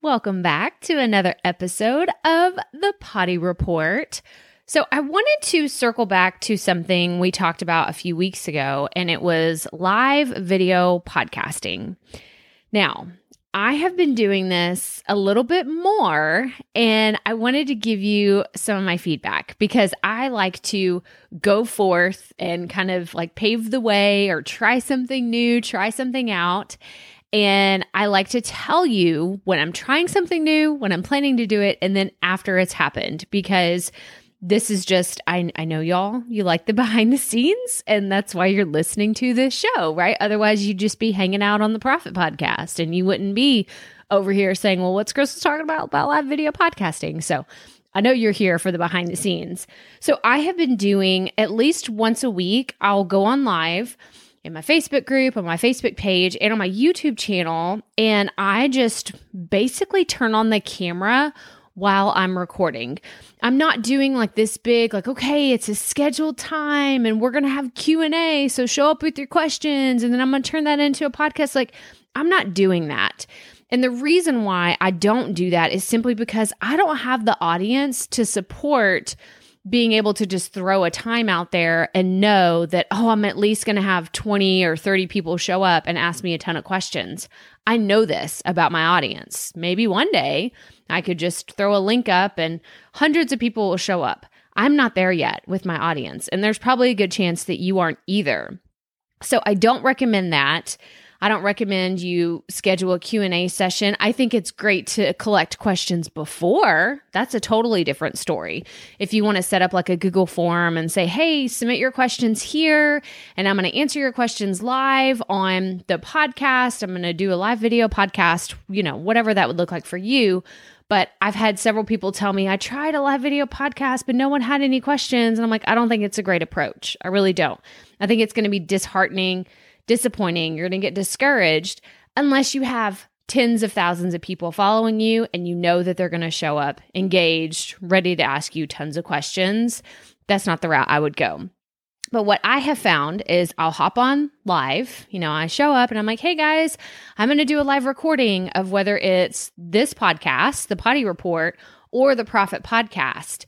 Welcome back to another episode of the Potty Report. So, I wanted to circle back to something we talked about a few weeks ago, and it was live video podcasting. Now, I have been doing this a little bit more, and I wanted to give you some of my feedback because I like to go forth and kind of like pave the way or try something new, try something out. And I like to tell you when I'm trying something new, when I'm planning to do it, and then after it's happened, because this is just, I, I know y'all, you like the behind the scenes, and that's why you're listening to this show, right? Otherwise, you'd just be hanging out on the Profit Podcast and you wouldn't be over here saying, well, what's Crystal talking about about live video podcasting? So, I know you're here for the behind the scenes. So, I have been doing at least once a week, I'll go on live in my Facebook group, on my Facebook page, and on my YouTube channel. And I just basically turn on the camera while I'm recording. I'm not doing like this big like okay, it's a scheduled time and we're going to have Q&A, so show up with your questions and then I'm going to turn that into a podcast like I'm not doing that. And the reason why I don't do that is simply because I don't have the audience to support being able to just throw a time out there and know that, oh, I'm at least going to have 20 or 30 people show up and ask me a ton of questions. I know this about my audience. Maybe one day I could just throw a link up and hundreds of people will show up. I'm not there yet with my audience, and there's probably a good chance that you aren't either. So I don't recommend that. I don't recommend you schedule a Q&A session. I think it's great to collect questions before. That's a totally different story. If you want to set up like a Google form and say, "Hey, submit your questions here and I'm going to answer your questions live on the podcast. I'm going to do a live video podcast, you know, whatever that would look like for you." But I've had several people tell me, I tried a live video podcast, but no one had any questions. And I'm like, I don't think it's a great approach. I really don't. I think it's going to be disheartening disappointing. You're going to get discouraged unless you have tens of thousands of people following you and you know that they're going to show up engaged, ready to ask you tons of questions. That's not the route I would go. But what I have found is I'll hop on live. You know, I show up and I'm like, hey guys, I'm going to do a live recording of whether it's this podcast, the Potty Report, or the Profit Podcast.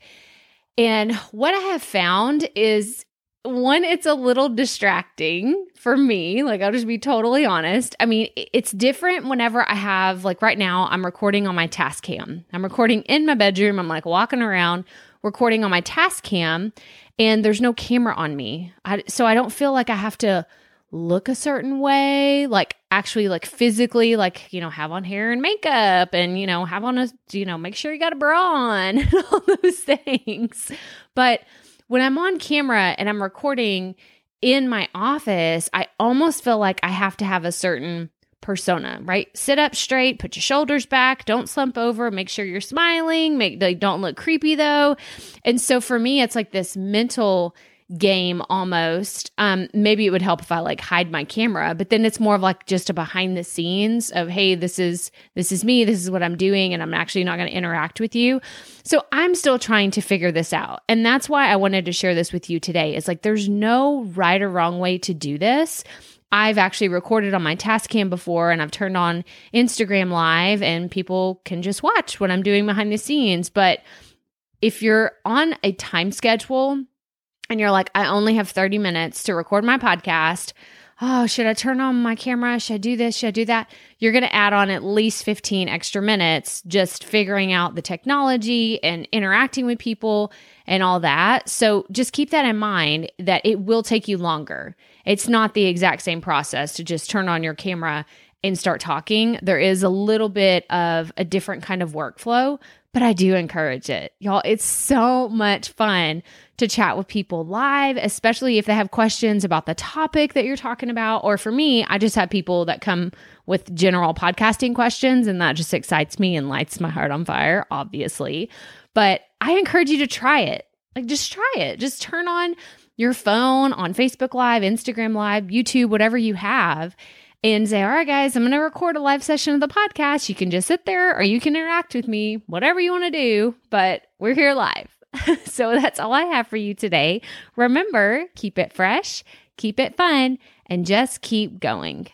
And what I have found is one, it's a little distracting for me. Like, I'll just be totally honest. I mean, it's different whenever I have, like, right now, I'm recording on my Tascam. I'm recording in my bedroom. I'm like walking around, recording on my Tascam, and there's no camera on me. I, so I don't feel like I have to look a certain way, like actually, like physically, like, you know, have on hair and makeup and, you know, have on a, you know, make sure you got a bra on and all those things. But, when I'm on camera and I'm recording in my office, I almost feel like I have to have a certain persona, right? Sit up straight, put your shoulders back, don't slump over, make sure you're smiling, make they don't look creepy though. And so for me it's like this mental game almost. Um, maybe it would help if I like hide my camera, but then it's more of like just a behind the scenes of hey, this is this is me, this is what I'm doing, and I'm actually not going to interact with you. So I'm still trying to figure this out. And that's why I wanted to share this with you today. It's like there's no right or wrong way to do this. I've actually recorded on my Tascam before and I've turned on Instagram live and people can just watch what I'm doing behind the scenes. But if you're on a time schedule and you're like, I only have 30 minutes to record my podcast. Oh, should I turn on my camera? Should I do this? Should I do that? You're going to add on at least 15 extra minutes just figuring out the technology and interacting with people and all that. So just keep that in mind that it will take you longer. It's not the exact same process to just turn on your camera and start talking. There is a little bit of a different kind of workflow, but I do encourage it. Y'all, it's so much fun to chat with people live, especially if they have questions about the topic that you're talking about. Or for me, I just have people that come with general podcasting questions, and that just excites me and lights my heart on fire, obviously. But I encourage you to try it. Like, just try it. Just turn on your phone on Facebook Live, Instagram Live, YouTube, whatever you have, and say, all right, guys, I'm going to record a live session of the podcast. You can just sit there or you can interact with me, whatever you want to do, but we're here live. so that's all I have for you today. Remember, keep it fresh, keep it fun, and just keep going.